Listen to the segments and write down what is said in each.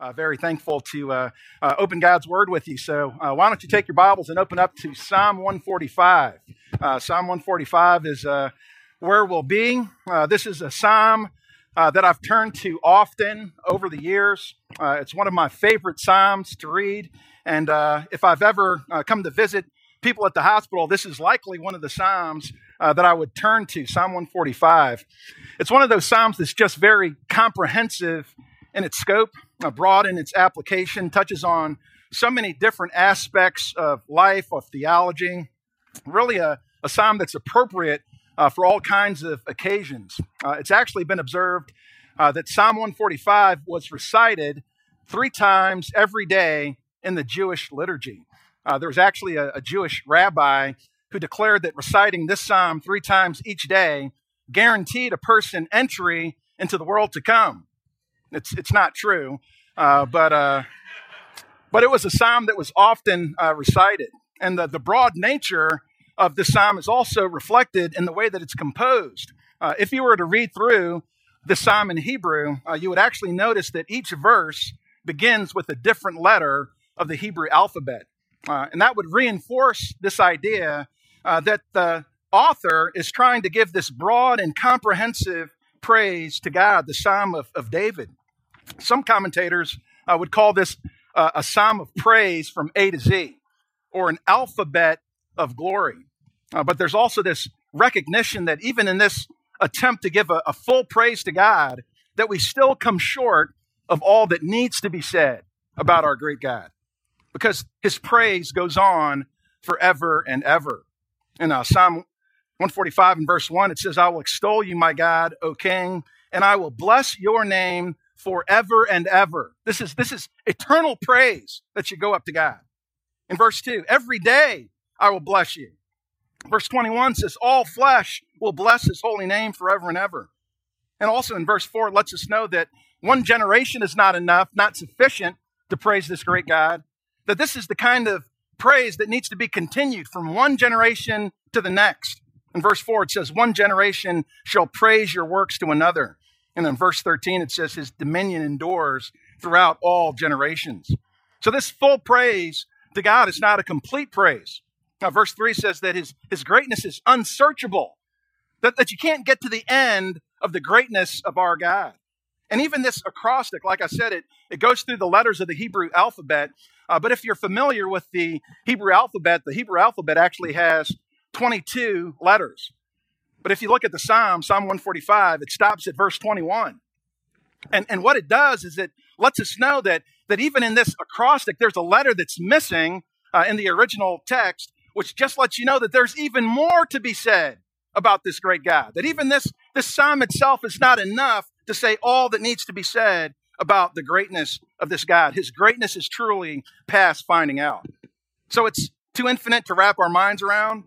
Uh, very thankful to uh, uh, open God's Word with you. So, uh, why don't you take your Bibles and open up to Psalm 145? Uh, psalm 145 is uh, where we'll be. this is a psalm that I've turned to often over the years. it's one of my favorite psalms to read. And if I've ever come to visit people at the hospital, this is likely one of the psalms that I would turn to, Psalm 145. It's one of those psalms that's just very comprehensive in its scope, uh, broad in its application, touches on so many different aspects of life, of theology. Really, a, a psalm that's appropriate uh, for all kinds of occasions. Uh, it's actually been observed uh, that Psalm 145 was recited three times every day in the Jewish liturgy. Uh, there was actually a, a Jewish rabbi who declared that reciting this psalm three times each day guaranteed a person entry into the world to come. It's, it's not true, uh, but, uh, but it was a psalm that was often uh, recited. And the, the broad nature of the psalm is also reflected in the way that it's composed. Uh, if you were to read through the psalm in Hebrew, uh, you would actually notice that each verse begins with a different letter of the Hebrew alphabet. Uh, and that would reinforce this idea that the author is trying to give this broad and comprehensive praise to God, the Psalm of, of David. Some commentators uh, would call this uh, a psalm of praise from A to Z, or an alphabet of glory. Uh, but there's also this recognition that even in this attempt to give a, a full praise to God, that we still come short of all that needs to be said about our great God, because His praise goes on forever and ever. In uh, Psalm 145 and verse 1, it says, I will extol you, my God, O King, and I will bless your name forever and ever. This is, this is eternal praise that should go up to God. In verse 2, every day I will bless you. Verse 21 says, All flesh will bless his holy name forever and ever. And also in verse 4, it lets us know that one generation is not enough, not sufficient to praise this great God. That this is the kind of praise that needs to be continued from one generation to the next. In verse 4, it says, One generation shall praise your works to another. And in verse 13, it says, His dominion endures throughout all generations. So this full praise to God is not a complete praise. Now, verse 3 says that his, his greatness is unsearchable, that, that you can't get to the end of the greatness of our God. And even this acrostic, like I said, it, it goes through the letters of the Hebrew alphabet. Uh, but if you're familiar with the Hebrew alphabet, the Hebrew alphabet actually has 22 letters. But if you look at the Psalm, Psalm 145, it stops at verse 21. And, and what it does is it lets us know that, that even in this acrostic, there's a letter that's missing uh, in the original text, which just lets you know that there's even more to be said about this great God. That even this, this psalm itself is not enough to say all that needs to be said about the greatness of this God. His greatness is truly past finding out. So it's too infinite to wrap our minds around.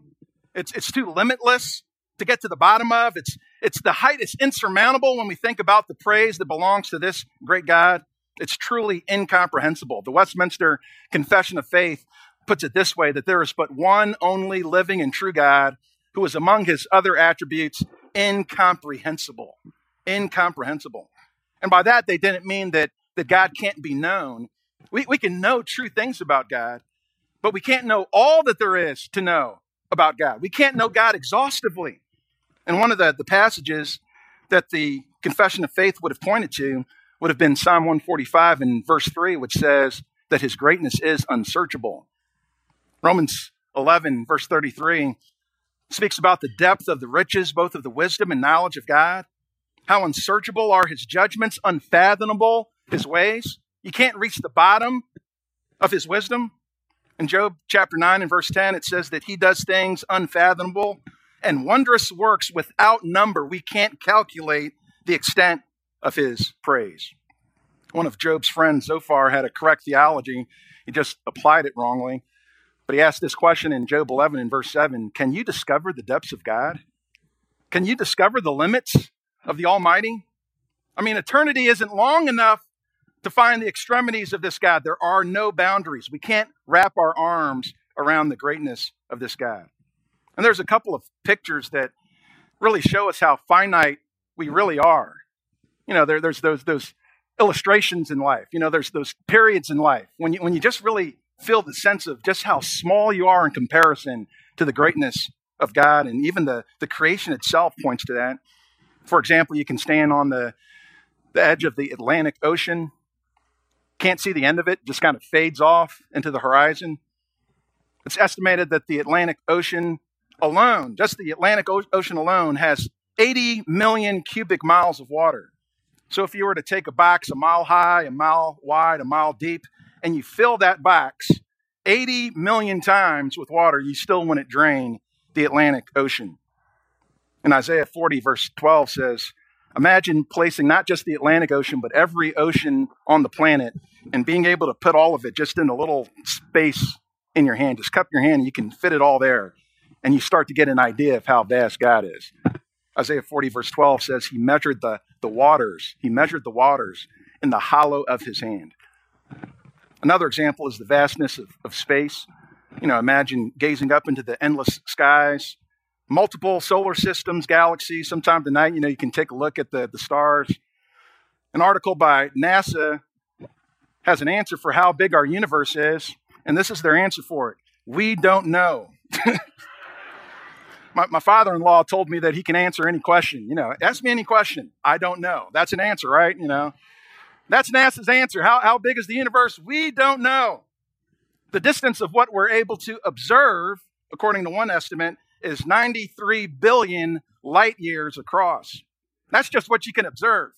It's, it's too limitless to get to the bottom of. It's, it's the height, it's insurmountable when we think about the praise that belongs to this great God. It's truly incomprehensible. The Westminster Confession of Faith puts it this way that there is but one only living and true God who is among his other attributes incomprehensible. Incomprehensible. And by that, they didn't mean that, that God can't be known. We, we can know true things about God, but we can't know all that there is to know about God. We can't know God exhaustively. And one of the, the passages that the confession of faith would have pointed to would have been Psalm 145 and verse 3, which says that his greatness is unsearchable. Romans 11, verse 33, speaks about the depth of the riches, both of the wisdom and knowledge of God. How unsearchable are his judgments, unfathomable his ways. You can't reach the bottom of his wisdom. In Job chapter 9 and verse 10, it says that he does things unfathomable and wondrous works without number. We can't calculate the extent of his praise. One of Job's friends, Zophar, had a correct theology. He just applied it wrongly. But he asked this question in Job 11 and verse 7 Can you discover the depths of God? Can you discover the limits of the Almighty? I mean, eternity isn't long enough to find the extremities of this God. There are no boundaries. We can't wrap our arms around the greatness of this God. And there's a couple of pictures that really show us how finite we really are. You know, there, there's those, those illustrations in life. You know, there's those periods in life when you, when you just really feel the sense of just how small you are in comparison to the greatness of God, and even the, the creation itself points to that. For example, you can stand on the, the edge of the Atlantic Ocean, can't see the end of it, just kind of fades off into the horizon. It's estimated that the Atlantic Ocean alone, just the Atlantic Ocean alone, has 80 million cubic miles of water. So if you were to take a box a mile high, a mile wide, a mile deep, and you fill that box 80 million times with water, you still wouldn't drain the Atlantic Ocean. And Isaiah 40, verse 12 says, Imagine placing not just the Atlantic Ocean, but every ocean on the planet and being able to put all of it just in a little space in your hand. Just cup your hand and you can fit it all there. And you start to get an idea of how vast God is. Isaiah 40, verse 12 says, He measured the, the waters. He measured the waters in the hollow of his hand. Another example is the vastness of, of space. You know, imagine gazing up into the endless skies, multiple solar systems, galaxies. Sometime tonight, you know, you can take a look at the, the stars. An article by NASA has an answer for how big our universe is, and this is their answer for it. We don't know. my, my father in law told me that he can answer any question. You know, ask me any question. I don't know. That's an answer, right? You know, that's NASA's answer. How, how big is the universe? We don't know. The distance of what we're able to observe, according to one estimate, is 93 billion light years across. That's just what you can observe.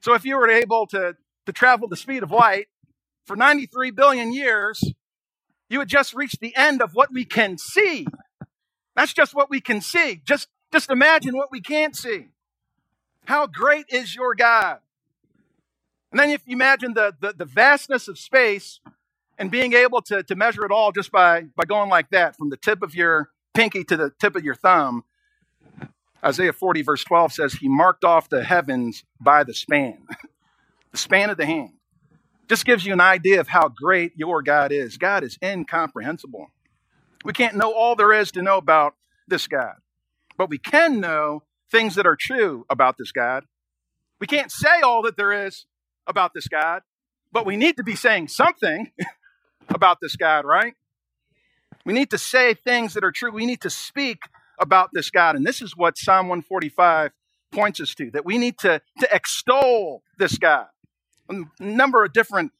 So if you were able to, to travel the speed of light for 93 billion years, you would just reach the end of what we can see. That's just what we can see. Just, just imagine what we can't see. How great is your God? And then if you imagine the, the, the vastness of space and being able to, to measure it all just by, by going like that, from the tip of your pinky to the tip of your thumb, Isaiah 40, verse 12 says, He marked off the heavens by the span, the span of the hand. Just gives you an idea of how great your God is. God is incomprehensible. We can't know all there is to know about this God, but we can know things that are true about this God. We can't say all that there is about this God, but we need to be saying something about this God, right? We need to say things that are true. We need to speak about this God. And this is what Psalm 145 points us to that we need to, to extol this God. A number of different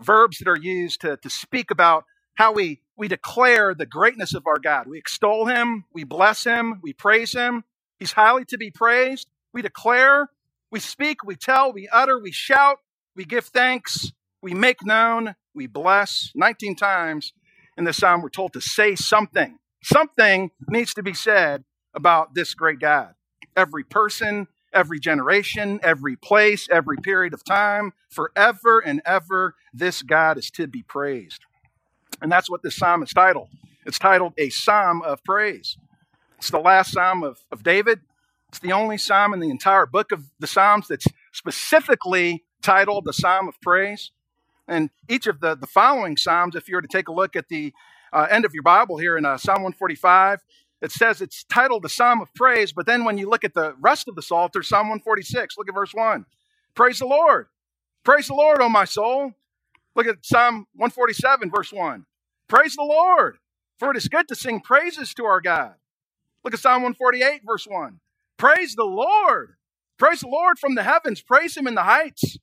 verbs that are used to, to speak about how we, we declare the greatness of our God. We extol him, we bless him, we praise him. He's highly to be praised. We declare, we speak, we tell, we utter, we shout, we give thanks, we make known, we bless. 19 times in the psalm, we're told to say something. Something needs to be said about this great God. Every person, every generation, every place, every period of time, forever and ever, this God is to be praised. And that's what this psalm is titled. It's titled A Psalm of Praise. It's the last psalm of, of David. It's the only psalm in the entire book of the Psalms that's specifically titled the Psalm of Praise. And each of the, the following Psalms, if you were to take a look at the uh, end of your Bible here in uh, Psalm 145, it says it's titled the Psalm of Praise, but then when you look at the rest of the Psalter, Psalm 146, look at verse 1. Praise the Lord. Praise the Lord, O my soul. Look at Psalm 147, verse 1. Praise the Lord, for it is good to sing praises to our God. Look at Psalm 148, verse 1. Praise the Lord. Praise the Lord from the heavens. Praise him in the heights.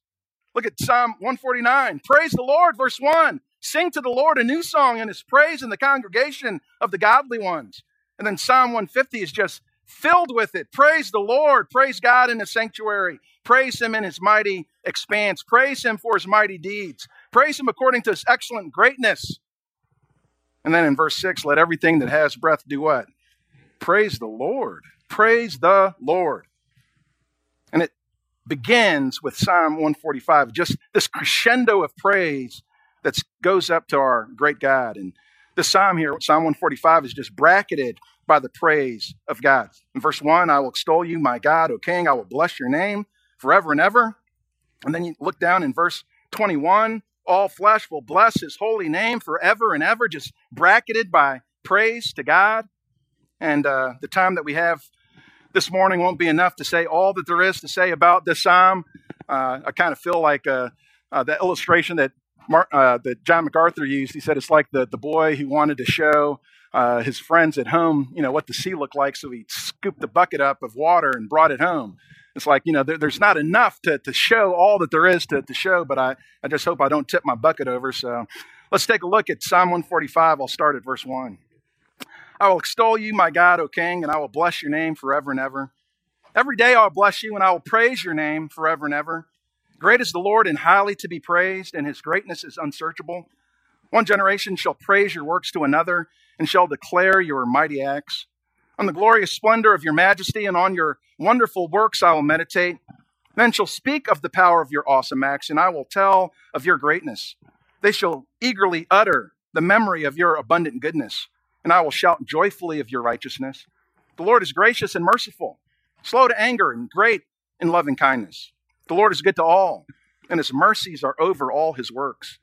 Look at Psalm 149. Praise the Lord, verse 1. Sing to the Lord a new song and his praise in the congregation of the godly ones. And then Psalm 150 is just filled with it. Praise the Lord. Praise God in the sanctuary. Praise him in his mighty expanse. Praise him for his mighty deeds. Praise him according to his excellent greatness. And then in verse 6, let everything that has breath do what? Praise the Lord. Praise the Lord. And it begins with Psalm 145, just this crescendo of praise that goes up to our great God. And the psalm here, Psalm 145, is just bracketed by the praise of God. In verse 1, I will extol you, my God, O King. I will bless your name forever and ever. And then you look down in verse 21, all flesh will bless his holy name forever and ever, just bracketed by praise to God. And uh, the time that we have this morning won't be enough to say all that there is to say about this psalm. Uh, I kind of feel like uh, uh, the illustration that uh, that John MacArthur used. He said it's like the the boy who wanted to show uh, his friends at home, you know, what the sea looked like, so he scooped the bucket up of water and brought it home. It's like you know, there, there's not enough to to show all that there is to to show, but I I just hope I don't tip my bucket over. So let's take a look at Psalm 145. I'll start at verse one. I will extol you, my God, O King, and I will bless your name forever and ever. Every day I will bless you, and I will praise your name forever and ever. Great is the Lord and highly to be praised, and his greatness is unsearchable. One generation shall praise your works to another, and shall declare your mighty acts. On the glorious splendor of your majesty and on your wonderful works I will meditate. Then shall speak of the power of your awesome acts, and I will tell of your greatness. They shall eagerly utter the memory of your abundant goodness, and I will shout joyfully of your righteousness. The Lord is gracious and merciful, slow to anger, and great in loving kindness. The Lord is good to all, and his mercies are over all his works.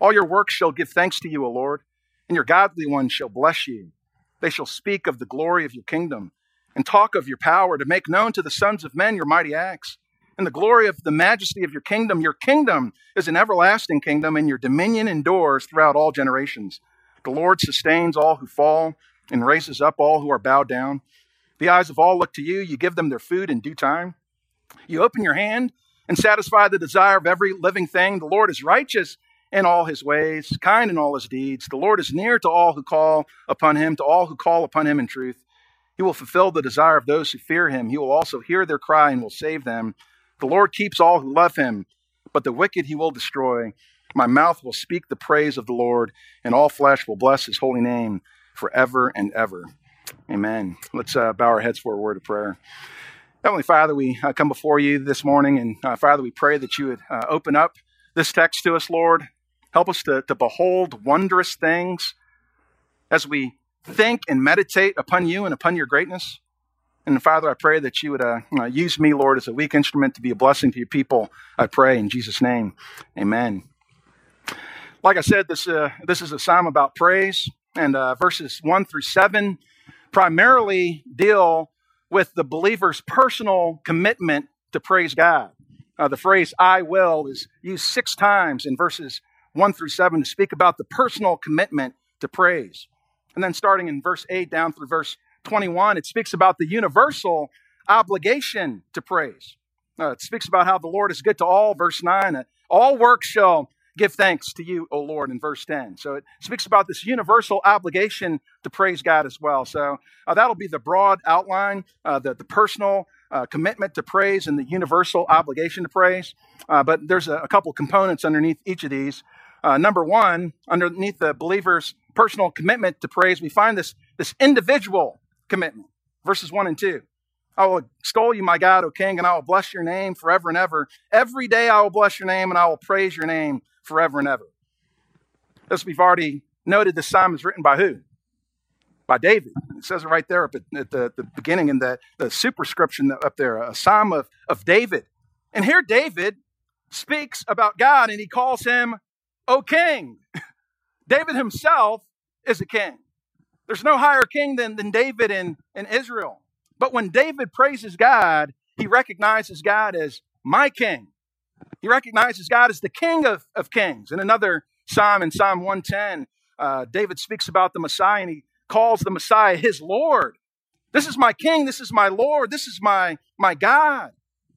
All your works shall give thanks to you, O Lord, and your godly ones shall bless you. They shall speak of the glory of your kingdom and talk of your power to make known to the sons of men your mighty acts and the glory of the majesty of your kingdom. Your kingdom is an everlasting kingdom, and your dominion endures throughout all generations. The Lord sustains all who fall and raises up all who are bowed down. The eyes of all look to you. You give them their food in due time. You open your hand and satisfy the desire of every living thing. The Lord is righteous in all his ways, kind in all his deeds. The Lord is near to all who call upon him, to all who call upon him in truth. He will fulfill the desire of those who fear him. He will also hear their cry and will save them. The Lord keeps all who love him, but the wicked he will destroy. My mouth will speak the praise of the Lord, and all flesh will bless his holy name forever and ever. Amen. Let's uh, bow our heads for a word of prayer. Heavenly Father, we uh, come before you this morning, and uh, Father, we pray that you would uh, open up this text to us, Lord. Help us to, to behold wondrous things as we think and meditate upon you and upon your greatness. And Father, I pray that you would uh, uh, use me, Lord, as a weak instrument to be a blessing to your people. I pray in Jesus' name. Amen. Like I said, this, uh, this is a psalm about praise, and verses 1 through 7 primarily deal with the believer's personal commitment to praise God. Uh, the phrase I will is used six times in verses 1 through 7 to speak about the personal commitment to praise. And then starting in verse 8 down through verse 21, it speaks about the universal obligation to praise. Uh, it speaks about how the Lord is good to all, verse 9. Uh, all work shall give thanks to you, O Lord, in verse 10. So it speaks about this universal obligation to praise God as well. So uh, that'll be the broad outline, uh, the, the personal uh, commitment to praise and the universal obligation to praise. Uh, but there's a, a, couple components underneath each of these. Uh, number one, underneath the believer's personal commitment to praise, we find this, this individual commitment, verses 1 and 2. I will extol you, my God, O King, and I will bless your name forever and ever. Every day I will bless your name and I will praise your name forever and ever. As we've already noted, this psalm is written by who? By David. It says it right there at, at the, the beginning in the, the superscription up there, a psalm of, of David. And here David speaks about God and he calls him, O King. David himself is a king. There's no higher king than, than David in, in Israel. But when David praises God, he recognizes God as my king. He recognizes God as the King of, of kings. In another psalm, in Psalm 110, uh, David speaks about the Messiah and he calls the Messiah his Lord. This is my King. This is my Lord. This is my, my God.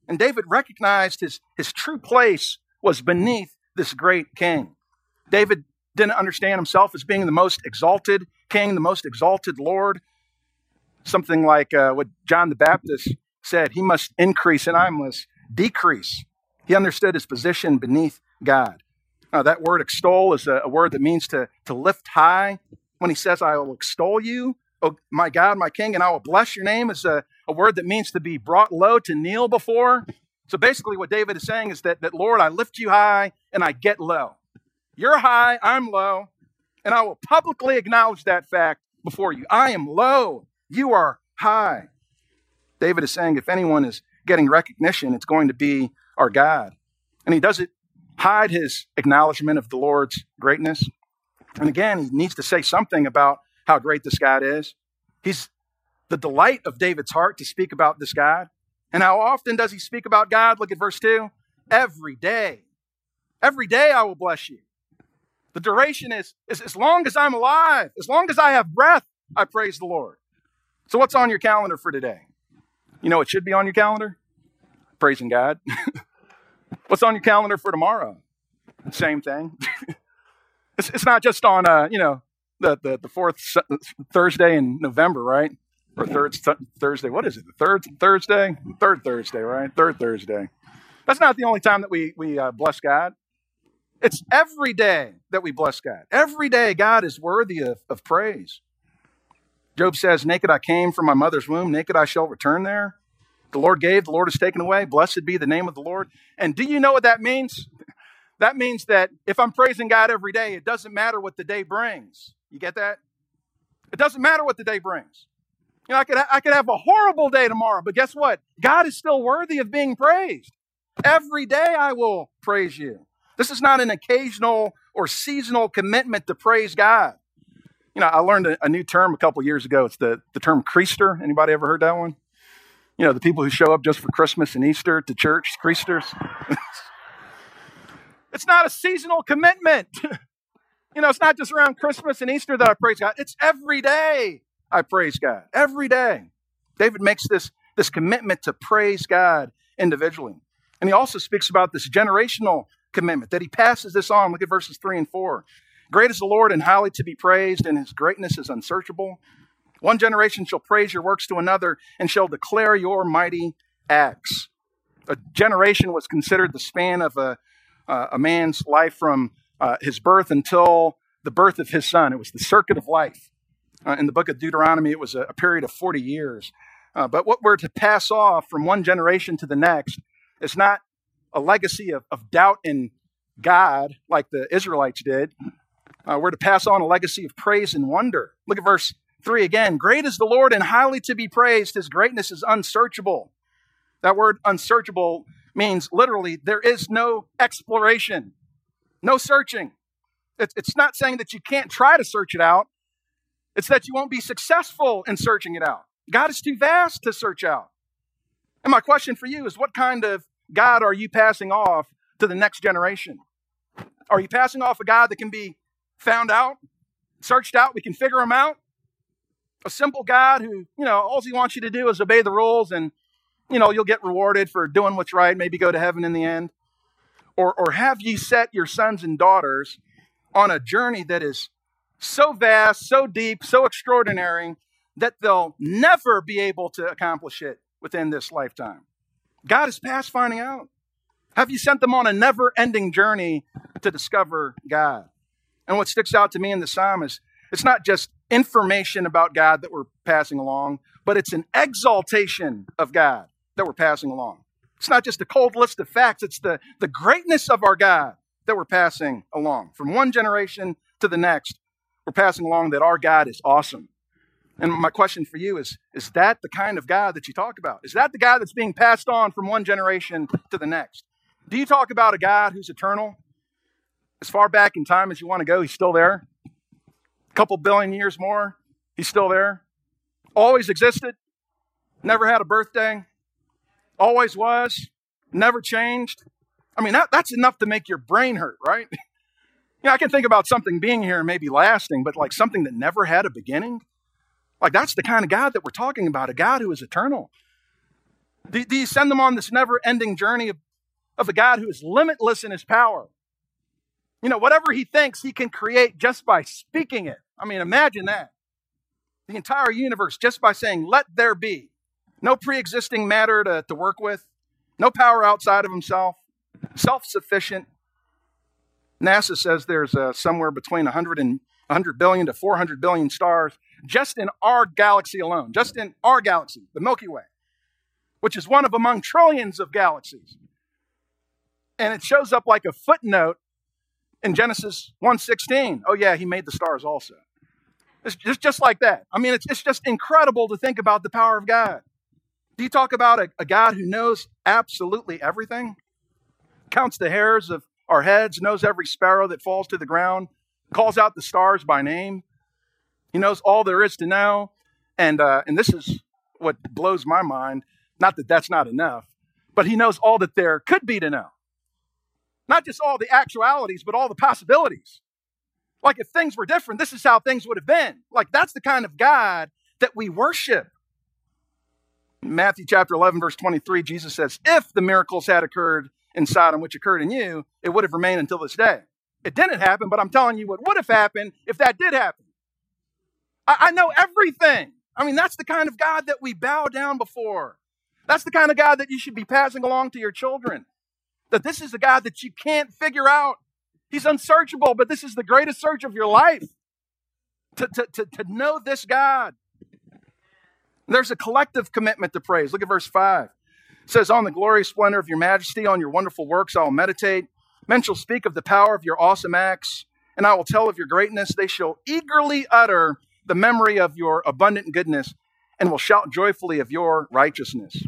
And David recognized his, his true place was beneath this great king. David didn't understand himself as being the most exalted king, the most exalted Lord. Something like uh, what John the Baptist said he must increase and I must decrease. He understood his position beneath God. Now, that word extol is a, a, word that means to, to lift high. When he says, I will extol you, oh my God, my King, and I will bless your name, is a, a word that means to be brought low, to kneel before. So basically, what David is saying is that, that, Lord, I lift you high and I get low. You're high, I'm low, and I will publicly acknowledge that fact before you. I am low, you are high. David is saying if anyone is getting recognition, it's going to be our God. And he doesn't hide his acknowledgement of the Lord's greatness. And again, he needs to say something about how great this God is. He's the delight of David's heart to speak about this God. And how often does he speak about God? Look at verse 2. every day. Every day I will bless you. The duration is, is as long as I'm alive, as long as I have breath, I praise the Lord. So, what's on your calendar for today? You know, it should be on your calendar praising God. what's on your calendar for tomorrow? Same thing. it's, it's not just on, uh, you know, the, the, the fourth Thursday in November, right? Or third th- Thursday. What is it? The third Thursday? Third Thursday, right? Third Thursday. That's not the only time that we, we uh, bless God. It's every day that we bless God. Every day, God is worthy of, of praise. Job says, Naked I came from my mother's womb, naked I shall return there. The Lord gave, the Lord has taken away. Blessed be the name of the Lord. And do you know what that means? That means that if I'm praising God every day, it doesn't matter what the day brings. You get that? It doesn't matter what the day brings. You know, I could, I could have a horrible day tomorrow, but guess what? God is still worthy of being praised. Every day I will praise you. This is not an occasional or seasonal commitment to praise God. You know, I learned a, a new term a couple years ago. It's the, the term creaster. Anybody ever heard that one? You know, the people who show up just for Christmas and Easter to church, creasters. it's not a seasonal commitment. you know, it's not just around Christmas and Easter that I praise God. It's every day I praise God. Every day. David makes this, this commitment to praise God individually. And he also speaks about this generational commitment that he passes this on. Look at verses 3 and 4. Great is the Lord and highly to be praised, and his greatness is unsearchable. One generation shall praise your works to another and shall declare your mighty acts. A generation was considered the span of a, uh, a man's life from uh, his birth until the birth of his son. It was the circuit of life. Uh, in the book of Deuteronomy, it was a, a period of 40 years. Uh, but what we're to pass off from one generation to the next is not a legacy of, of doubt in God like the Israelites did. Uh, we're to pass on a legacy of praise and wonder. Look at verse 3 again. Great is the Lord and highly to be praised. His greatness is unsearchable. That word unsearchable means literally there is no exploration, no searching. It's not saying that you can't try to search it out, it's that you won't be successful in searching it out. God is too vast to search out. And my question for you is what kind of God are you passing off to the next generation? Are you passing off a God that can be found out, searched out, we can figure him out? A simple God who, you know, all he wants you to do is obey the rules and, you know, you'll get rewarded for doing what's right, maybe go to heaven in the end? Or, or have you set your sons and daughters on a journey that is so vast, so deep, so extraordinary that they'll never be able to accomplish it within this lifetime? God is past finding out. Have you sent them on a never ending journey to discover God? And what sticks out to me in the psalm is it's not just information about God that we're passing along, but it's an exaltation of God that we're passing along. It's not just a cold list of facts, it's the, the greatness of our God that we're passing along. From one generation to the next, we're passing along that our God is awesome. And my question for you is Is that the kind of God that you talk about? Is that the God that's being passed on from one generation to the next? Do you talk about a God who's eternal? As far back in time as you want to go, he's still there. A couple billion years more, he's still there. Always existed, never had a birthday, always was, never changed. I mean, that, that's enough to make your brain hurt, right? know, I can think about something being here and maybe lasting, but like something that never had a beginning. Like that's the kind of God that we're talking about, a God who is eternal. Do, do you send them on this never ending journey of, of a God who is limitless in his power? You know, whatever he thinks, he can create just by speaking it. I mean, imagine that. The entire universe just by saying, let there be. No pre existing matter to, to work with, no power outside of himself, self sufficient. NASA says there's uh, somewhere between 100 and 100 billion to 400 billion stars just in our galaxy alone, just in our galaxy, the Milky Way, which is one of among trillions of galaxies. And it shows up like a footnote in Genesis 1:16. Oh yeah, he made the stars also. It's just, just like that. I mean, it's, it's just incredible to think about the power of God. Do you talk about a, a God who knows absolutely everything? Counts the hairs of our heads, knows every sparrow that falls to the ground, calls out the stars by name. He knows all there is to know. And, uh, and this is what blows my mind. Not that that's not enough, but he knows all that there could be to know. Not just all the actualities, but all the possibilities. Like if things were different, this is how things would have been. Like that's the kind of God that we worship. In Matthew chapter 11, verse 23, Jesus says, If the miracles had occurred in Sodom, which occurred in you, it would have remained until this day. It didn't happen, but I'm telling you what would have happened if that did happen. I, I know everything. I mean, that's the kind of God that we bow down before. That's the kind of God that you should be passing along to your children. That this is a God that you can't figure out. He's unsearchable, but this is the greatest search of your life. To, to, to, to know this God. There's a collective commitment to praise. Look at verse 5. It says, On the glorious splendor of your majesty, on your wonderful works, I will meditate. Men shall speak of the power of your awesome acts, and I will tell of your greatness. They shall eagerly utter the memory of your abundant goodness and will shout joyfully of your righteousness.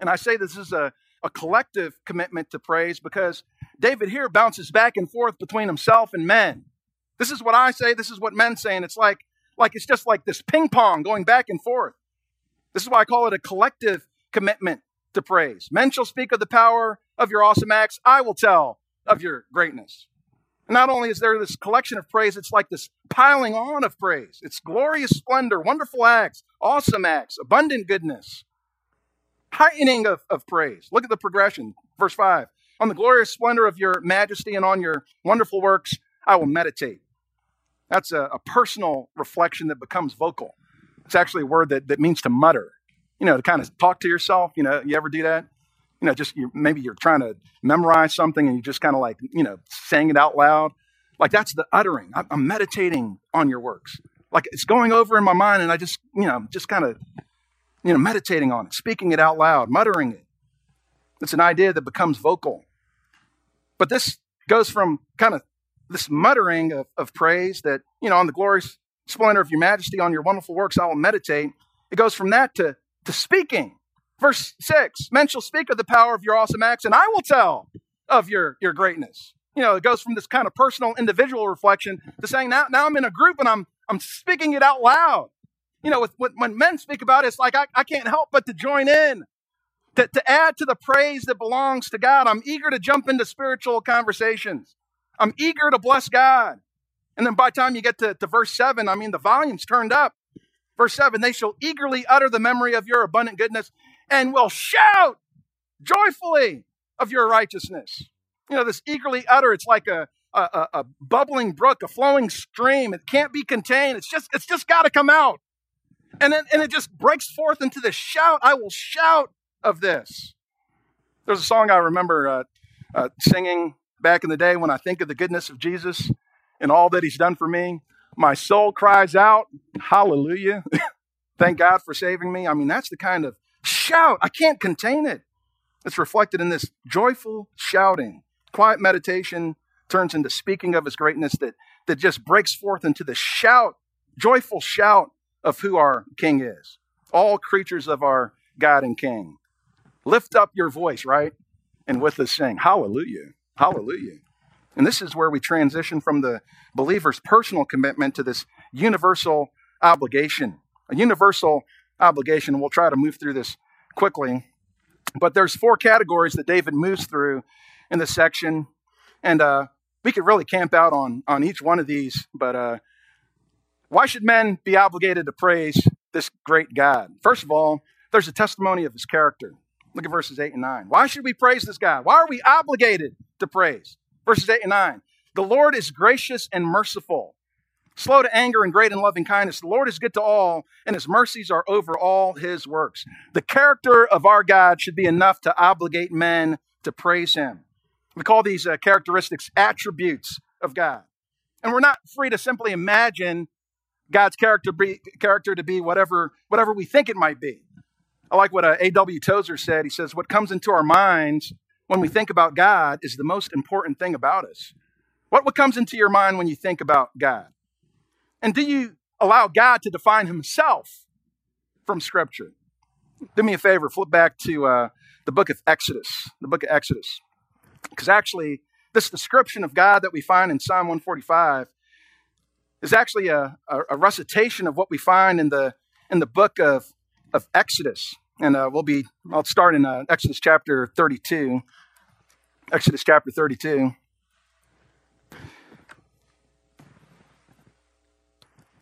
And I say this is a, a collective commitment to praise because David here bounces back and forth between himself and men. This is what I say, this is what men say, and it's like, like it's just like this ping pong going back and forth. This is why I call it a collective commitment to praise. Men shall speak of the power of your awesome acts. I will tell of your greatness. Not only is there this collection of praise, it's like this piling on of praise. It's glorious splendor, wonderful acts, awesome acts, abundant goodness, heightening of, of praise. Look at the progression. Verse 5 On the glorious splendor of your majesty and on your wonderful works, I will meditate. That's a, a personal reflection that becomes vocal. It's actually a word that, that means to mutter, you know, to kind of talk to yourself. You know, you ever do that? You know, just you, maybe you're trying to memorize something and you just kind of like, you know, saying it out loud. Like that's the uttering. I'm meditating on your works. Like it's going over in my mind and I just, you know, just kind of, you know, meditating on it, speaking it out loud, muttering it. It's an idea that becomes vocal. But this goes from kind of this muttering of, of praise that, you know, on the glorious splendor of your majesty, on your wonderful works, I will meditate. It goes from that to, to speaking. Verse 6 Men shall speak of the power of your awesome acts, and I will tell of your, your greatness. You know, it goes from this kind of personal, individual reflection to saying, now, now I'm in a group and I'm, I'm speaking it out loud. You know, with, with, when men speak about it, it's like I, I can't help but to join in, to, to add to the praise that belongs to God. I'm eager to jump into spiritual conversations. I'm eager to bless God. And then by the time you get to, to verse 7, I mean, the volume's turned up. Verse 7 They shall eagerly utter the memory of your abundant goodness and will shout joyfully of your righteousness. You know, this eagerly utter, it's like a, a, a bubbling brook, a flowing stream. It can't be contained. It's just, it's just got to come out. And then, and it just breaks forth into this shout. I will shout of this. There's a song I remember uh, uh, singing back in the day when I think of the goodness of Jesus and all that he's done for me. My soul cries out, Hallelujah. Thank God for saving me. I mean, that's the kind of shout. I can't contain it. It's reflected in this joyful shouting. Quiet meditation turns into speaking of his greatness that, that just breaks forth into the shout, joyful shout of who our King is. All creatures of our God and King. Lift up your voice, right? And with us sing, Hallelujah, Hallelujah. And this is where we transition from the believer's personal commitment to this universal obligation. A universal obligation. We'll try to move through this quickly. But there's four categories that David moves through in this section. And uh, we could really camp out on, on each one of these. But uh, why should men be obligated to praise this great God? First of all, there's a testimony of his character. Look at verses 8 and 9. Why should we praise this God? Why are we obligated to praise? Verses 8 and 9. The Lord is gracious and merciful, slow to anger and great in loving kindness. The Lord is good to all, and his mercies are over all his works. The character of our God should be enough to obligate men to praise him. We call these uh, characteristics attributes of God. And we're not free to simply imagine God's character, be, character to be whatever, whatever we think it might be. I like what uh, A.W. Tozer said. He says, What comes into our minds when we think about God is the most important thing about us. What, what comes into your mind when you think about God? And do you allow God to define himself from Scripture? Do me a favor, flip back to uh, the book of Exodus, the book of Exodus. Because actually, this description of God that we find in Psalm 145 is actually a, a, a recitation of what we find in the, in the book of, of Exodus. And uh, we'll be, I'll start in uh, Exodus chapter 32. Exodus chapter 32.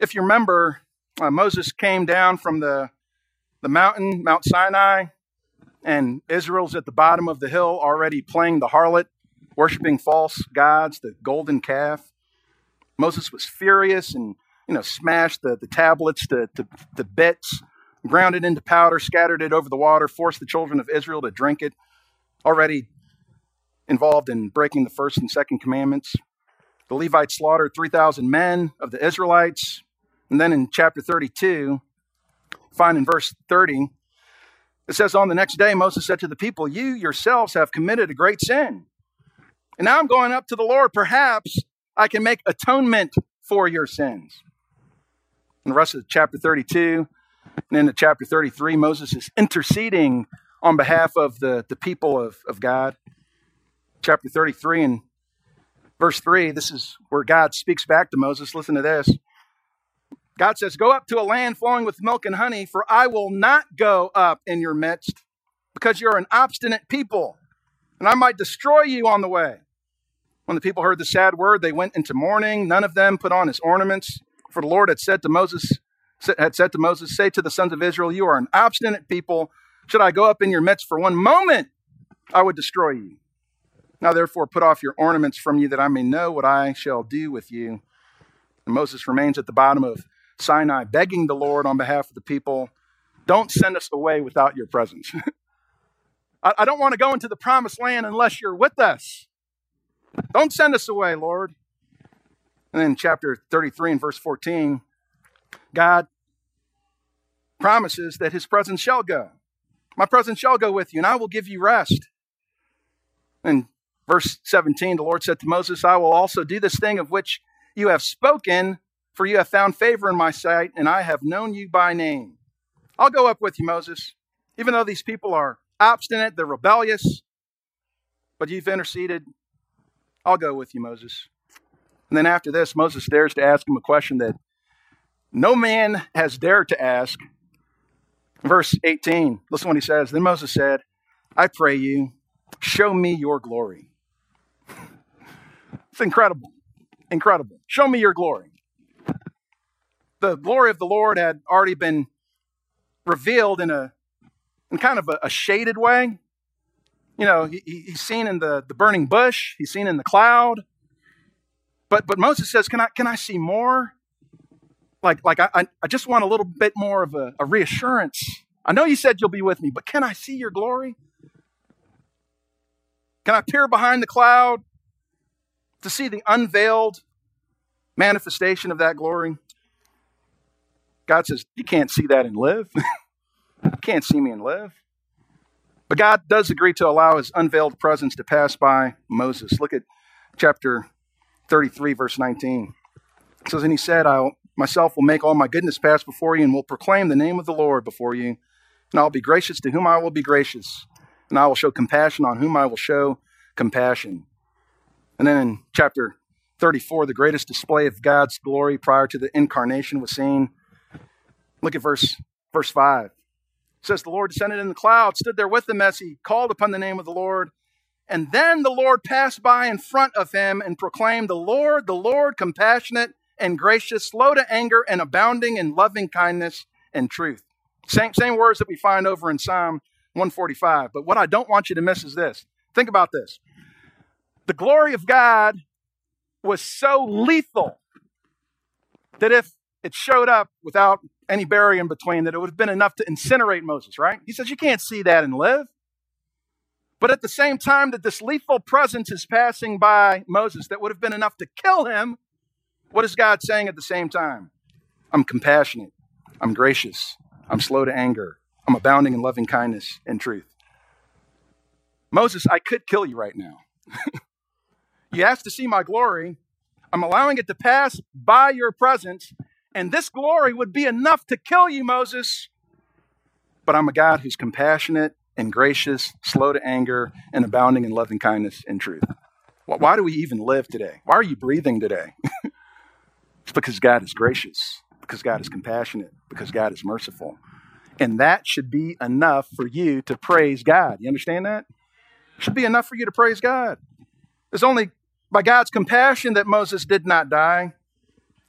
If you remember, uh, Moses came down from the, the mountain, Mount Sinai, and Israel's at the bottom of the hill already playing the harlot, worshiping false gods, the golden calf. Moses was furious and you know smashed the, the tablets to, to, to bits, ground it into powder, scattered it over the water, forced the children of Israel to drink it, already involved in breaking the first and second commandments. The Levites slaughtered 3,000 men of the Israelites. And then in chapter 32, find in verse 30, it says, On the next day, Moses said to the people, You yourselves have committed a great sin. And now I'm going up to the Lord. Perhaps I can make atonement for your sins. In the rest of chapter 32, and into chapter 33, Moses is interceding on behalf of the, the people of, of God. Chapter 33 and verse 3, this is where God speaks back to Moses. Listen to this. God says, Go up to a land flowing with milk and honey, for I will not go up in your midst, because you're an obstinate people, and I might destroy you on the way. When the people heard the sad word, they went into mourning. None of them put on his ornaments, for the Lord had said to Moses, had said to Moses, Say to the sons of Israel, You are an obstinate people. Should I go up in your midst for one moment? I would destroy you. Now, therefore, put off your ornaments from you, that I may know what I shall do with you. And Moses remains at the bottom of Sinai, begging the Lord on behalf of the people, Don't send us away without your presence. I, I don't want to go into the promised land unless you're with us. Don't send us away, Lord. And then, chapter 33 and verse 14, God promises that his presence shall go. My presence shall go with you, and I will give you rest. In verse 17, the Lord said to Moses, I will also do this thing of which you have spoken, for you have found favor in my sight, and I have known you by name. I'll go up with you, Moses. Even though these people are obstinate, they're rebellious, but you've interceded, I'll go with you, Moses. And then after this, Moses dares to ask him a question that no man has dared to ask. Verse 18, listen what he says. Then Moses said, I pray you, show me your glory. It's incredible. Incredible. Show me your glory. The glory of the Lord had already been revealed in a in kind of a, a shaded way. You know, he, he's seen in the, the burning bush, he's seen in the cloud. But but Moses says, Can I can I see more? like, like I, I just want a little bit more of a, a reassurance. I know you said you'll be with me, but can I see your glory? Can I peer behind the cloud to see the unveiled manifestation of that glory? God says, You can't see that and live. you can't see me and live. But God does agree to allow his unveiled presence to pass by Moses. Look at chapter 33, verse 19. It says, And he said, I'll myself will make all my goodness pass before you and will proclaim the name of the Lord before you. And I'll be gracious to whom I will be gracious, and I will show compassion on whom I will show compassion. And then in chapter 34, the greatest display of God's glory prior to the incarnation was seen. Look at verse, verse 5. It says, The Lord descended in the cloud, stood there with them as he called upon the name of the Lord. And then the Lord passed by in front of him and proclaimed, The Lord, the Lord, compassionate and gracious, slow to anger, and abounding in loving kindness and truth. Same, same words that we find over in Psalm 145. But what I don't want you to miss is this. Think about this. The glory of God was so lethal that if it showed up without any barrier in between, that it would have been enough to incinerate Moses, right? He says, You can't see that and live. But at the same time that this lethal presence is passing by Moses, that would have been enough to kill him, what is God saying at the same time? I'm compassionate. I'm gracious. I'm slow to anger. I'm abounding in loving kindness and truth. Moses, I could kill you right now. you asked to see my glory. I'm allowing it to pass by your presence, and this glory would be enough to kill you, Moses. But I'm a God who's compassionate and gracious, slow to anger, and abounding in loving kindness and truth. Why do we even live today? Why are you breathing today? It's because God is gracious, because God is compassionate, because God is merciful. And that should be enough for you to praise God. You understand that? It should be enough for you to praise God. It's only by God's compassion that Moses did not die.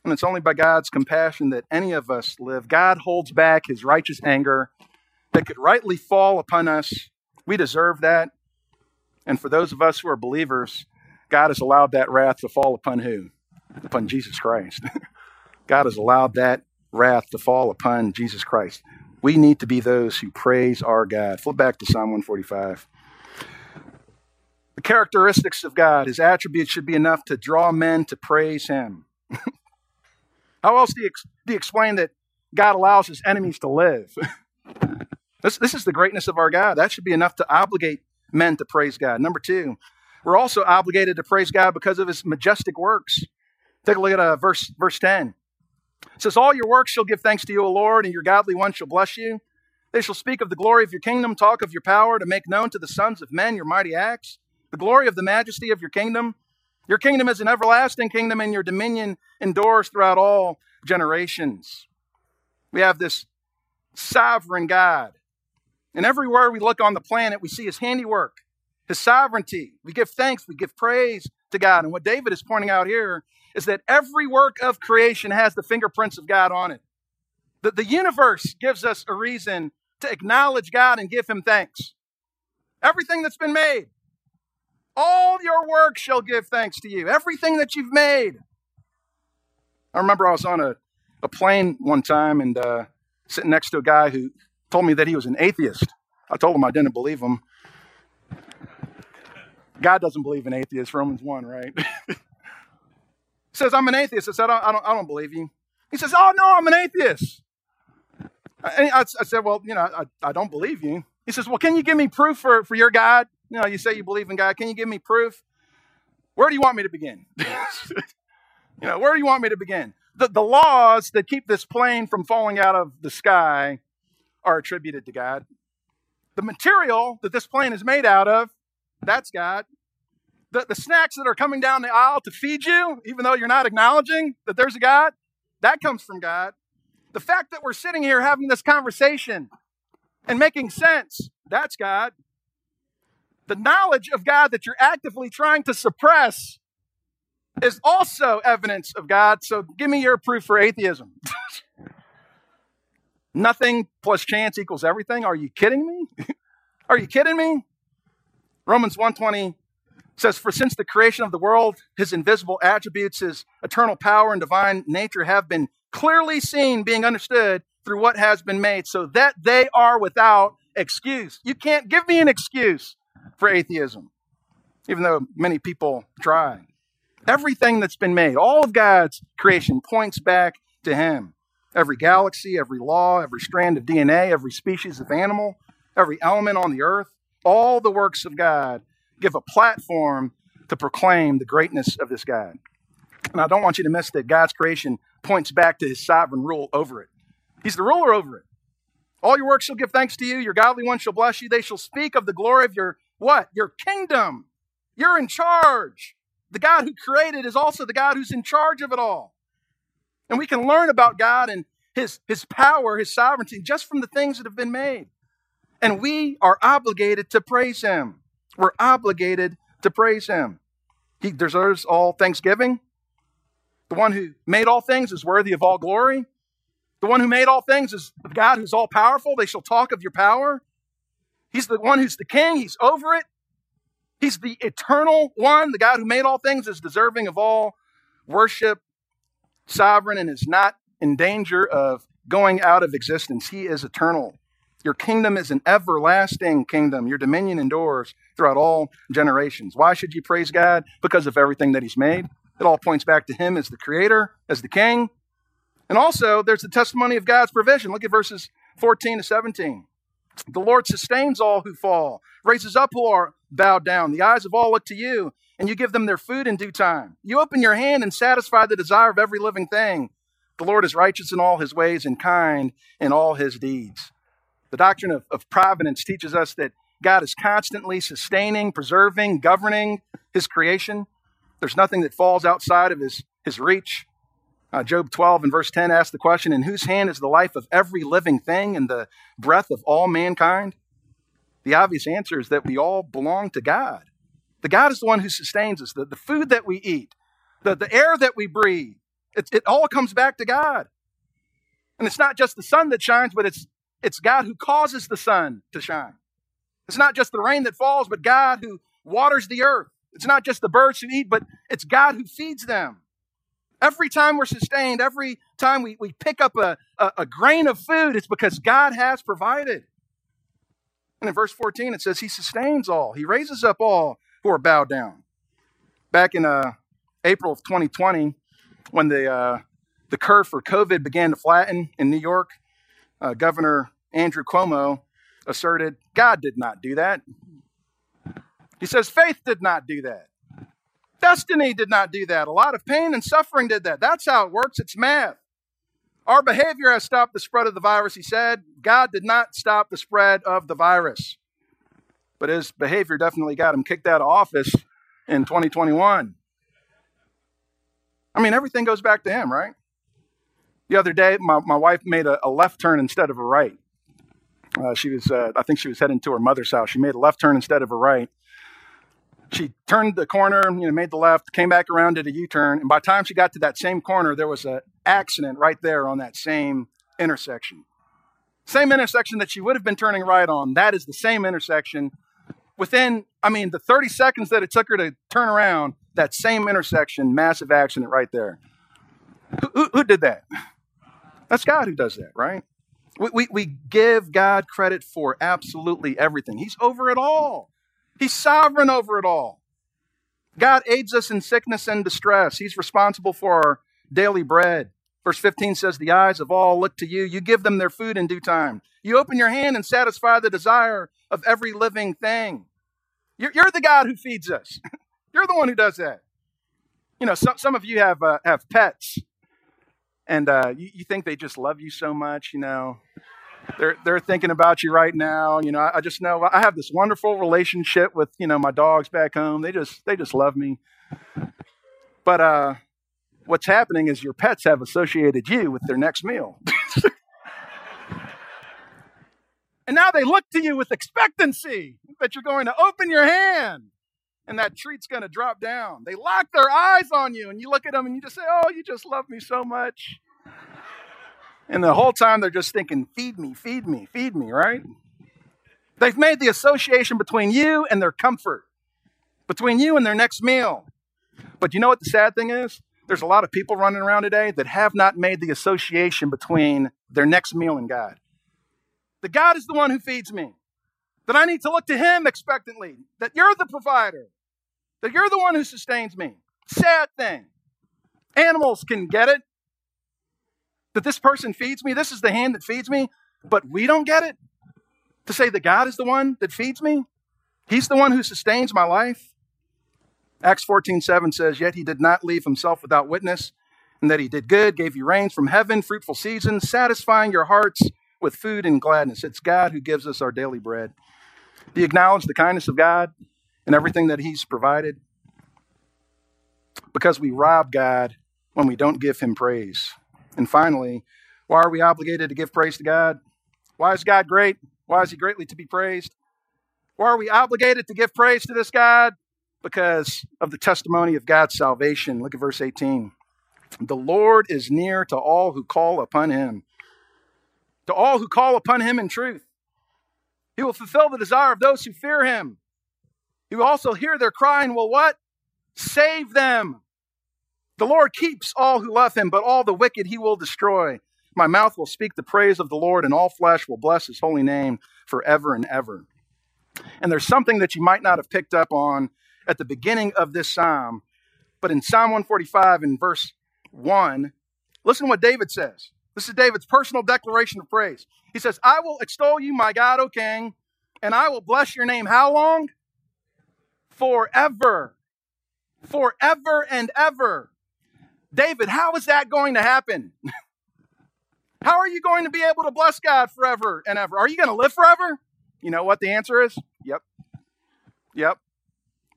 And it's only by God's compassion that any of us live. God holds back his righteous anger that could rightly fall upon us. We deserve that. And for those of us who are believers, God has allowed that wrath to fall upon who? Upon Jesus Christ. God has allowed that wrath to fall upon Jesus Christ. We need to be those who praise our God. Flip back to Psalm 145. The characteristics of God, his attributes should be enough to draw men to praise him. How else do you, do you explain that God allows his enemies to live? this, this is the greatness of our God. That should be enough to obligate men to praise God. Number two, we're also obligated to praise God because of his majestic works. Take a look at uh, verse, verse 10. It says, All your works shall give thanks to you, O Lord, and your godly ones shall bless you. They shall speak of the glory of your kingdom, talk of your power, to make known to the sons of men your mighty acts, the glory of the majesty of your kingdom. Your kingdom is an everlasting kingdom, and your dominion endures throughout all generations. We have this sovereign God. And everywhere we look on the planet, we see his handiwork, his sovereignty. We give thanks, we give praise to God. And what David is pointing out here is that every work of creation has the fingerprints of God on it. The, the universe gives us a reason to acknowledge God and give him thanks. Everything that's been made, all your work shall give thanks to you. Everything that you've made. I remember I was on a, a plane one time and uh, sitting next to a guy who told me that he was an atheist. I told him I didn't believe him. God doesn't believe in atheists, Romans 1, right? says, I'm an atheist. I said, I, I, don't, I don't believe you. He says, Oh, no, I'm an atheist. And I, I said, Well, you know, I, I don't believe you. He says, Well, can you give me proof for, for your God? You know, you say you believe in God. Can you give me proof? Where do you want me to begin? you know, where do you want me to begin? The, the laws that keep this plane from falling out of the sky are attributed to God. The material that this plane is made out of, that's God the, the snacks that are coming down the aisle to feed you, even though you're not acknowledging that there's a God, that comes from God. The fact that we're sitting here having this conversation and making sense, that's God. The knowledge of God that you're actively trying to suppress is also evidence of God. So give me your proof for atheism. Nothing plus chance equals everything. Are you kidding me? Are you kidding me? Romans 120 says, For since the creation of the world, his invisible attributes, his eternal power and divine nature have been clearly seen, being understood through what has been made, so that they are without excuse. You can't give me an excuse for atheism, even though many people try. Everything that's been made, all of God's creation points back to him. Every galaxy, every law, every strand of DNA, every species of animal, every element on the earth, all the works of God give a platform to proclaim the greatness of this God. And I don't want you to miss that God's creation points back to his sovereign rule over it. He's the ruler over it. All your works shall give thanks to you. Your godly ones shall bless you. They shall speak of the glory of your what? Your kingdom. You're in charge. The God who created is also the God who's in charge of it all. And we can learn about God and his, his power, his sovereignty, just from the things that have been made. And we are obligated to praise him. We're obligated to praise him. He deserves all thanksgiving. The one who made all things is worthy of all glory. The one who made all things is the God who's all powerful. They shall talk of your power. He's the one who's the king. He's over it. He's the eternal one. The God who made all things is deserving of all worship, sovereign, and is not in danger of going out of existence. He is eternal. Your kingdom is an everlasting kingdom. Your dominion endures throughout all generations. Why should you praise God? Because of everything that He's made. It all points back to Him as the Creator, as the King. And also, there's the testimony of God's provision. Look at verses 14 to 17. The Lord sustains all who fall, raises up who are bowed down. The eyes of all look to you, and you give them their food in due time. You open your hand and satisfy the desire of every living thing. The Lord is righteous in all his ways and kind in all his deeds. The doctrine of, of providence teaches us that God is constantly sustaining, preserving, governing his creation. There's nothing that falls outside of his, his reach. Uh, Job 12 and verse 10 asks the question In whose hand is the life of every living thing and the breath of all mankind? The obvious answer is that we all belong to God. The God is the one who sustains us. The, the food that we eat, the, the air that we breathe, it, it all comes back to God. And it's not just the sun that shines, but it's, it's God who causes the sun to shine. It's not just the rain that falls, but God who waters the earth. It's not just the birds who eat, but it's God who feeds them. Every time we're sustained, every time we, we pick up a, a, a grain of food, it's because God has provided. And in verse 14, it says, He sustains all, He raises up all who are bowed down. Back in uh, April of 2020, when the, uh, the curve for COVID began to flatten in New York, uh, Governor Andrew Cuomo asserted God did not do that. He says faith did not do that. Destiny did not do that. A lot of pain and suffering did that. That's how it works. It's math. Our behavior has stopped the spread of the virus, he said. God did not stop the spread of the virus. But his behavior definitely got him kicked out of office in 2021. I mean, everything goes back to him, right? The other day, my, my wife made a, a left turn instead of a right. Uh, she was, uh, I think she was heading to her mother's house. She made a left turn instead of a right. She turned the corner, you know, made the left, came back around, did a U-turn, and by the time she got to that same corner, there was an accident right there on that same intersection. Same intersection that she would have been turning right on. That is the same intersection. Within, I mean, the 30 seconds that it took her to turn around, that same intersection, massive accident right there. Who, who, who did that? That's God who does that, right? We, we, we give God credit for absolutely everything. He's over it all, He's sovereign over it all. God aids us in sickness and distress. He's responsible for our daily bread. Verse 15 says, The eyes of all look to you. You give them their food in due time. You open your hand and satisfy the desire of every living thing. You're, you're the God who feeds us. you're the one who does that. You know, some, some of you have, uh, have pets and uh, you, you, think they just love you so much, you know. They're, they're thinking about you right now. You know, I, I just know I have this wonderful relationship with, you know, my dogs back home. They just, they just love me. But uh, what's happening is your pets have associated you with their next meal. and now they look to you with expectancy that you're going to open your hand and that treat's going to drop down. They lock their eyes on you, and you look at them and you just say, Oh, you just love me so much. And the whole time they're just thinking, Feed me, feed me, feed me, right? They've made the association between you and their comfort, between you and their next meal. But you know what the sad thing is? There's a lot of people running around today that have not made the association between their next meal and God. The God is the one who feeds me that I need to look to Him expectantly, that you're the provider, that you're the one who sustains me. Sad thing. Animals can get it. That this person feeds me, this is the hand that feeds me, but we don't get it. To say that God is the one that feeds me, He's the one who sustains my life. Acts 14 7 says, Yet He did not leave Himself without witness, and that He did good, gave you rains from heaven, fruitful seasons, satisfying your hearts with food and gladness. It's God who gives us our daily bread. Do you acknowledge the kindness of God and everything that He's provided? Because we rob God when we don't give Him praise. And finally, why are we obligated to give praise to God? Why is God great? Why is He greatly to be praised? Why are we obligated to give praise to this God? Because of the testimony of God's salvation. Look at verse 18. The Lord is near to all who call upon Him, to all who call upon Him in truth. He will fulfill the desire of those who fear him. He will also hear their cry and will what? Save them. The Lord keeps all who love him, but all the wicked he will destroy. My mouth will speak the praise of the Lord, and all flesh will bless his holy name forever and ever. And there's something that you might not have picked up on at the beginning of this psalm, but in Psalm 145 in verse 1, listen to what David says. This is David's personal declaration of praise. He says, I will extol you, my God, O King, and I will bless your name. How long? Forever. Forever and ever. David, how is that going to happen? how are you going to be able to bless God forever and ever? Are you going to live forever? You know what the answer is? Yep. Yep.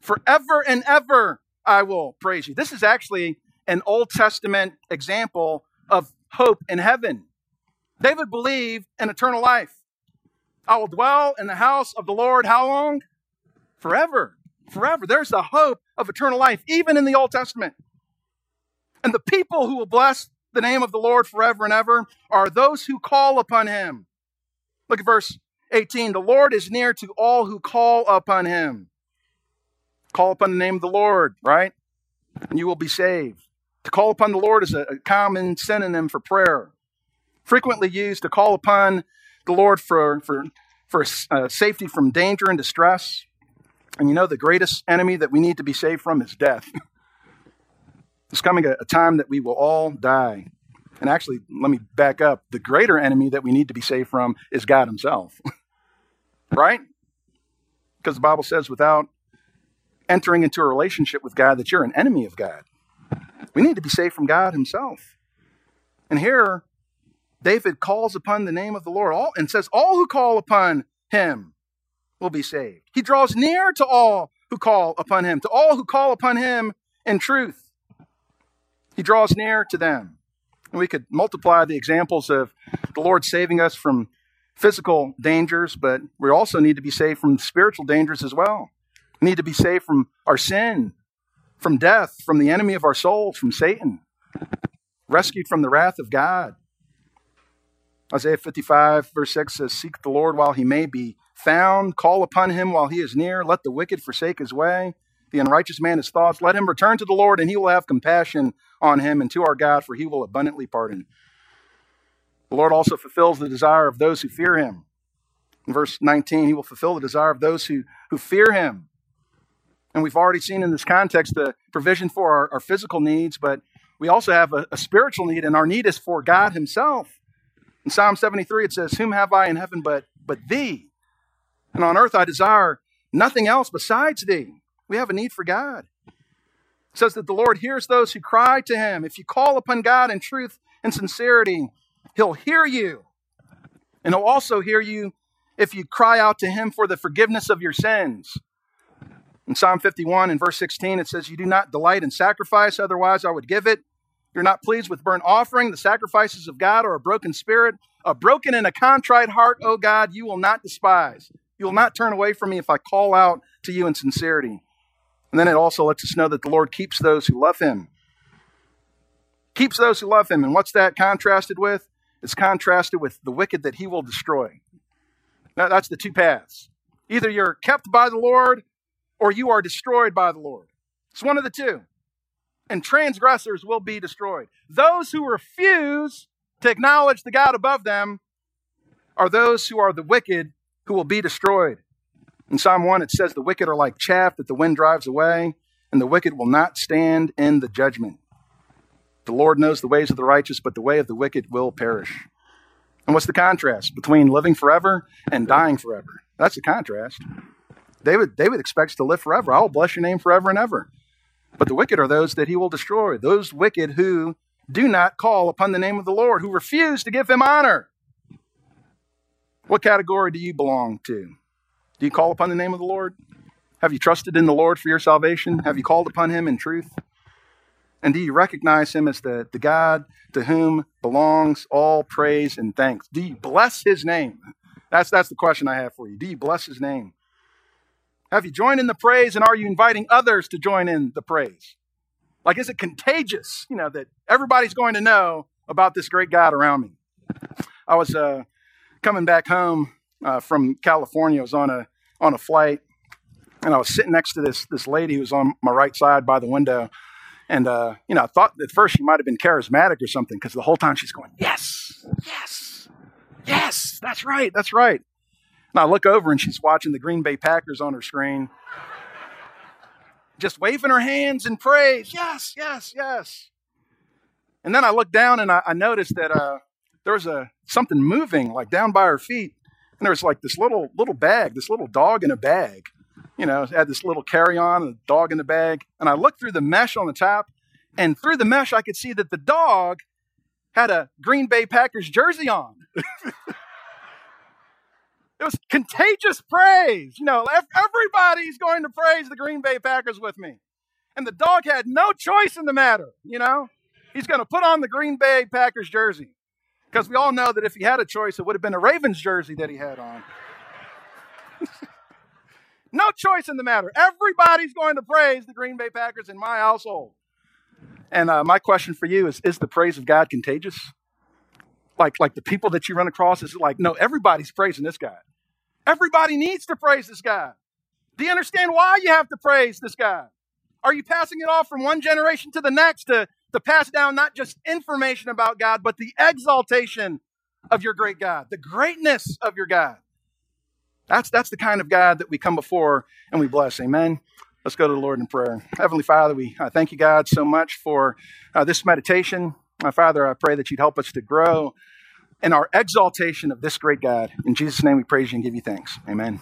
Forever and ever I will praise you. This is actually an Old Testament example of hope in heaven. David believed in eternal life. I will dwell in the house of the Lord how long? Forever. Forever. There's the hope of eternal life, even in the Old Testament. And the people who will bless the name of the Lord forever and ever are those who call upon him. Look at verse 18. The Lord is near to all who call upon him. Call upon the name of the Lord, right? And you will be saved. To call upon the Lord is a, common synonym for prayer, frequently used to call upon the Lord for, for, for uh, safety from danger and distress. And you know, the greatest enemy that we need to be saved from is death. There's coming a, a time that we will all die. And actually, let me back up. The greater enemy that we need to be saved from is God Himself. right? Because the Bible says without entering into a relationship with God, that you're an enemy of God. We need to be saved from God Himself. And here, David calls upon the name of the Lord all, and says, All who call upon Him will be saved. He draws near to all who call upon Him, to all who call upon Him in truth. He draws near to them. And we could multiply the examples of the Lord saving us from physical dangers, but we also need to be saved from spiritual dangers as well. We need to be saved from our sin, from death, from the enemy of our souls, from Satan, rescued from the wrath of God. Isaiah 55, verse 6 says, Seek the Lord while he may be found, call upon him while he is near, let the wicked forsake his way, the unrighteous man his thoughts. Let him return to the Lord, and he will have compassion on him and to our God, for he will abundantly pardon. The Lord also fulfills the desire of those who fear him. In verse 19, he will fulfill the desire of those who, who fear him. And we've already seen in this context the provision for our, our physical needs, but we also have a, a spiritual need, and our need is for God Himself. In Psalm 73, it says, Whom have I in heaven but, but thee? And on earth I desire nothing else besides thee. We have a need for God. It says that the Lord hears those who cry to him. If you call upon God in truth and sincerity, he'll hear you. And he'll also hear you if you cry out to him for the forgiveness of your sins. In Psalm 51 and verse 16, it says, You do not delight in sacrifice, otherwise I would give it. You're not pleased with burnt offering. The sacrifices of God are a broken spirit, a broken and a contrite heart, O God, you will not despise. You will not turn away from me if I call out to you in sincerity. And then it also lets us know that the Lord keeps those who love him. Keeps those who love him. And what's that contrasted with? It's contrasted with the wicked that he will destroy. Now, that's the two paths. Either you're kept by the Lord or you are destroyed by the Lord. It's one of the two. And transgressors will be destroyed. Those who refuse to acknowledge the God above them are those who are the wicked who will be destroyed. In Psalm 1, it says, The wicked are like chaff that the wind drives away, and the wicked will not stand in the judgment. The Lord knows the ways of the righteous, but the way of the wicked will perish. And what's the contrast between living forever and dying forever? That's the contrast. David, David expects to live forever. I will bless your name forever and ever. But the wicked are those that he will destroy, those wicked who do not call upon the name of the Lord, who refuse to give him honor. What category do you belong to? Do you call upon the name of the Lord? Have you trusted in the Lord for your salvation? Have you called upon him in truth? And do you recognize him as the, the God to whom belongs all praise and thanks? Do you bless his name? That's, that's the question I have for you. Do you bless his name? Have you joined in the praise and are you inviting others to join in the praise? Like, is it contagious, you know, that everybody's going to know about this great God around me? I was uh, coming back home uh, from California. I was on a on a flight, and I was sitting next to this this lady who was on my right side by the window. And uh, you know, I thought at first she might have been charismatic or something because the whole time she's going, "Yes, yes, yes, that's right, that's right." And I look over and she's watching the Green Bay Packers on her screen, just waving her hands in praise. Yes, yes, yes. And then I look down and I, I noticed that uh, there was a something moving like down by her feet. And there was like this little little bag, this little dog in a bag. You know, had this little carry-on, a dog in the bag. And I looked through the mesh on the top, and through the mesh, I could see that the dog had a Green Bay Packers jersey on. it was contagious praise. You know, everybody's going to praise the Green Bay Packers with me. And the dog had no choice in the matter, you know? He's going to put on the Green Bay Packers jersey. Because we all know that if he had a choice, it would have been a Ravens jersey that he had on. no choice in the matter. Everybody's going to praise the Green Bay Packers in my household. And uh, my question for you is Is the praise of God contagious? Like, like the people that you run across, is like, no, everybody's praising this guy. Everybody needs to praise this guy. Do you understand why you have to praise this guy? Are you passing it off from one generation to the next to, to pass down not just information about God, but the exaltation of your great God, the greatness of your God? That's, that's the kind of God that we come before and we bless. Amen. Let's go to the Lord in prayer. Heavenly Father, we uh, thank you, God, so much for uh, this meditation. My Father, I pray that you'd help us to grow in our exaltation of this great God. In Jesus' name we praise you and give you thanks. Amen.